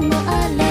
もあら